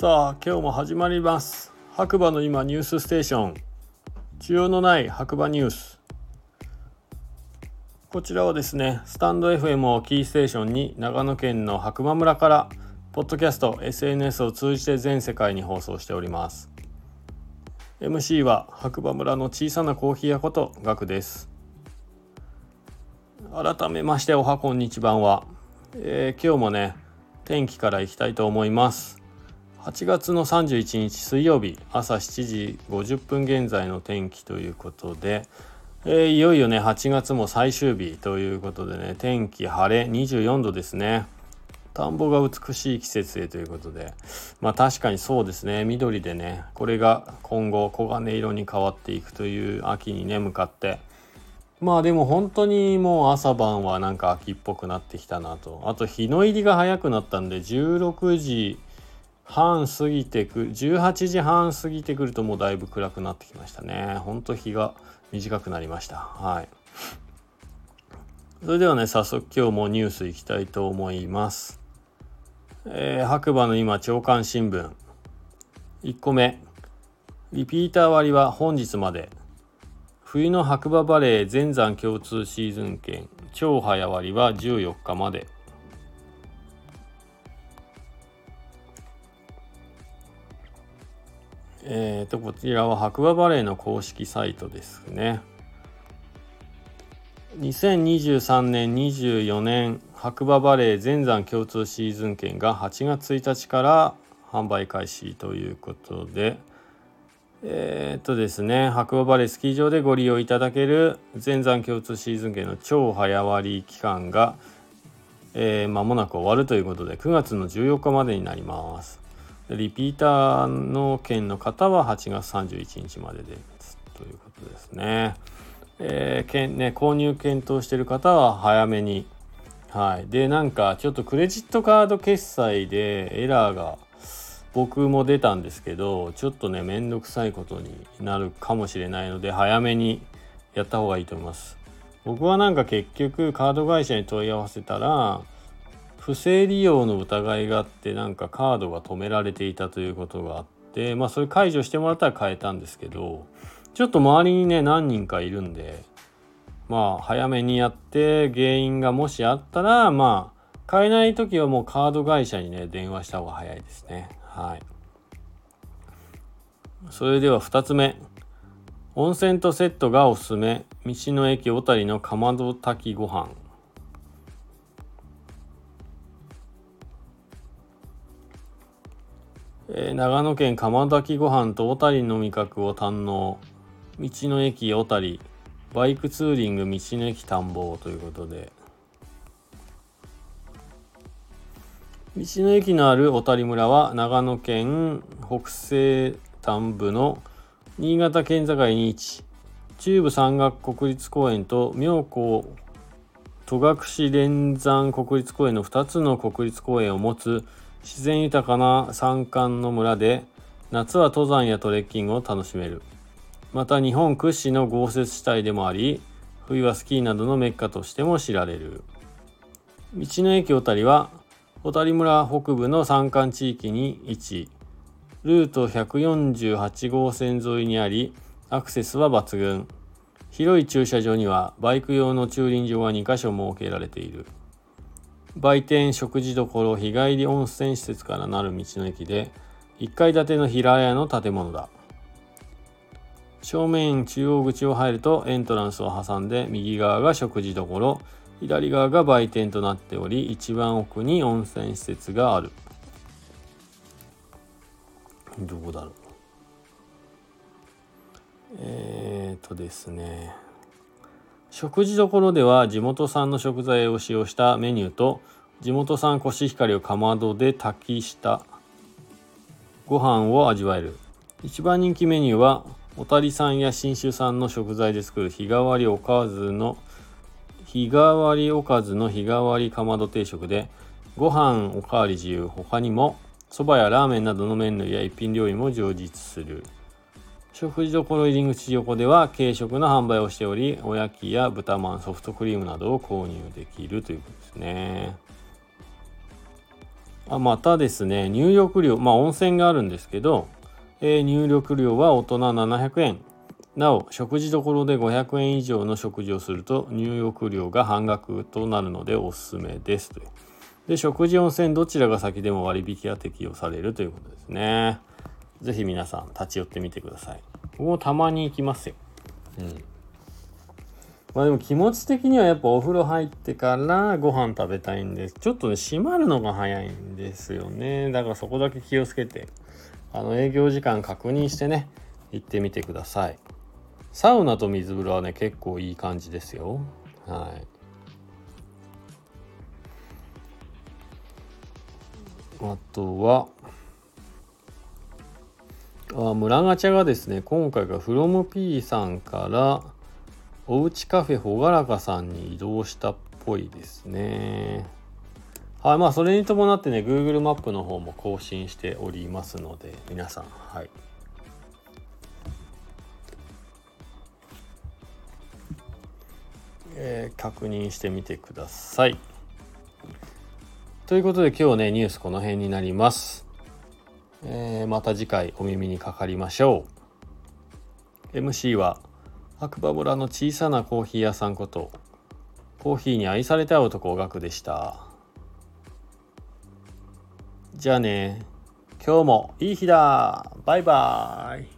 さあ今日も始まります。白馬の今ニュースステーション。需要のない白馬ニュース。こちらはですねスタンド FM をキーステーションに長野県の白馬村からポッドキャスト SNS を通じて全世界に放送しております。MC は白馬村の小さなコーヒー屋ことガクです。改めましておはこんにちばんは、えー、今日もね天気からいきたいと思います。8月の31日水曜日朝7時50分現在の天気ということで、えー、いよいよね8月も最終日ということでね天気晴れ24度ですね。田んぼが美しい季節へということで。まあ確かにそうですね。緑でねこれが今後黄金色に変わっていくという秋にね向かって。まあでも本当にもう朝晩はなんか秋っぽくなってきたなと。あと日の入りが早くなったんで16時半過ぎてく18時半過ぎてくるともうだいぶ暗くなってきましたね。ほんと日が短くなりました。はい。それではね早速今日もニュースいきたいと思います。えー、白馬の今朝刊新聞。1個目。リピーター割は本日まで。冬の白馬バレー全山共通シーズン券超早割は14日まで。えーとこちらは白馬バレーの公式サイトですね。2023年24年白馬バレー全山共通シーズン券が8月1日から販売開始ということでえー、っとですね白馬バレースキー場でご利用いただける全山共通シーズン券の超早割期間が、えー、間もなく終わるということで9月の14日までになります。リピーターの券の方は8月31日までですということですね。えー、券ね購入検討している方は早めに。はい。でなんかちょっとクレジットカード決済でエラーが僕も出たんですけどちょっとねめんどくさいことになるかもしれないので早めにやった方がいいと思います。僕はなんか結局カード会社に問い合わせたら不正利用の疑いがあってなんかカードが止められていたということがあってまあそれ解除してもらったら変えたんですけどちょっと周りにね何人かいるんでまあ早めにやって原因がもしあったらまあ買えない時はもうカード会社にね電話した方が早いですね。はい。それでは2つ目。温泉とセットがおすすめ。道の駅小谷のかまど炊きご飯。えー、長野県釜炊きご飯と小谷の味覚を堪能。道の駅小谷バイクツーリング道の駅田んぼということで。道の駅のある小谷村は長野県北西端部の新潟県境に位置。中部山岳国立公園と妙高戸隠連山国立公園の2つの国立公園を持つ自然豊かな山間の村で夏は登山やトレッキングを楽しめる。また日本屈指の豪雪地帯でもあり冬はスキーなどのメッカとしても知られる。道の駅小谷は小谷村北部の山間地域に位置。ルート148号線沿いにありアクセスは抜群。広い駐車場にはバイク用の駐輪場が2カ所設けられている。売店食事処日帰り温泉施設からなる道の駅で1階建ての平屋の建物だ。正面中央口を入るとエントランスを挟んで右側が食事処左側が売店となっており一番奥に温泉施設がある。どこだろう。えー、とですね。食事処では地元産の食材を使用したメニューと地元産コシヒカリをかまどで炊きしたご飯を味わえる。一番人気メニューは小谷産や信州産の食材で作る日替わりおかずの日替わりおかずの日替わりかまど定食でご飯おかわり自由。他にもそばやラーメンなどの麺類や一品料理も充実する。食事処入り口横では軽食の販売をしておりおやきや豚まんソフトクリームなどを購入できるということですねあまたですね入浴料まあ温泉があるんですけど、えー、入浴料は大人700円なお食事処で500円以上の食事をすると入浴料が半額となるのでおすすめですというで食事温泉どちらが先でも割引が適用されるということですね是非皆さん立ち寄ってみてください。僕もたまに行きますよ。うん。まあでも気持ち的にはやっぱお風呂入ってからご飯食べたいんです。ちょっとね閉まるのが早いんですよね。だからそこだけ気をつけてあの営業時間確認してね行ってみてください。サウナと水風呂はね結構いい感じですよ。はい。あとはあ村ガチャがですね今回が FromP さんからおうちカフェほがらかさんに移動したっぽいですねはいまあそれに伴ってね Google マップの方も更新しておりますので皆さんはいえー、確認してみてください。ということで今日ねニュースこの辺になります。えー、また次回お耳にかかりましょう。MC は白馬村の小さなコーヒー屋さんことコーヒーに愛された男ガクでした。じゃあね今日もいい日だバイバイ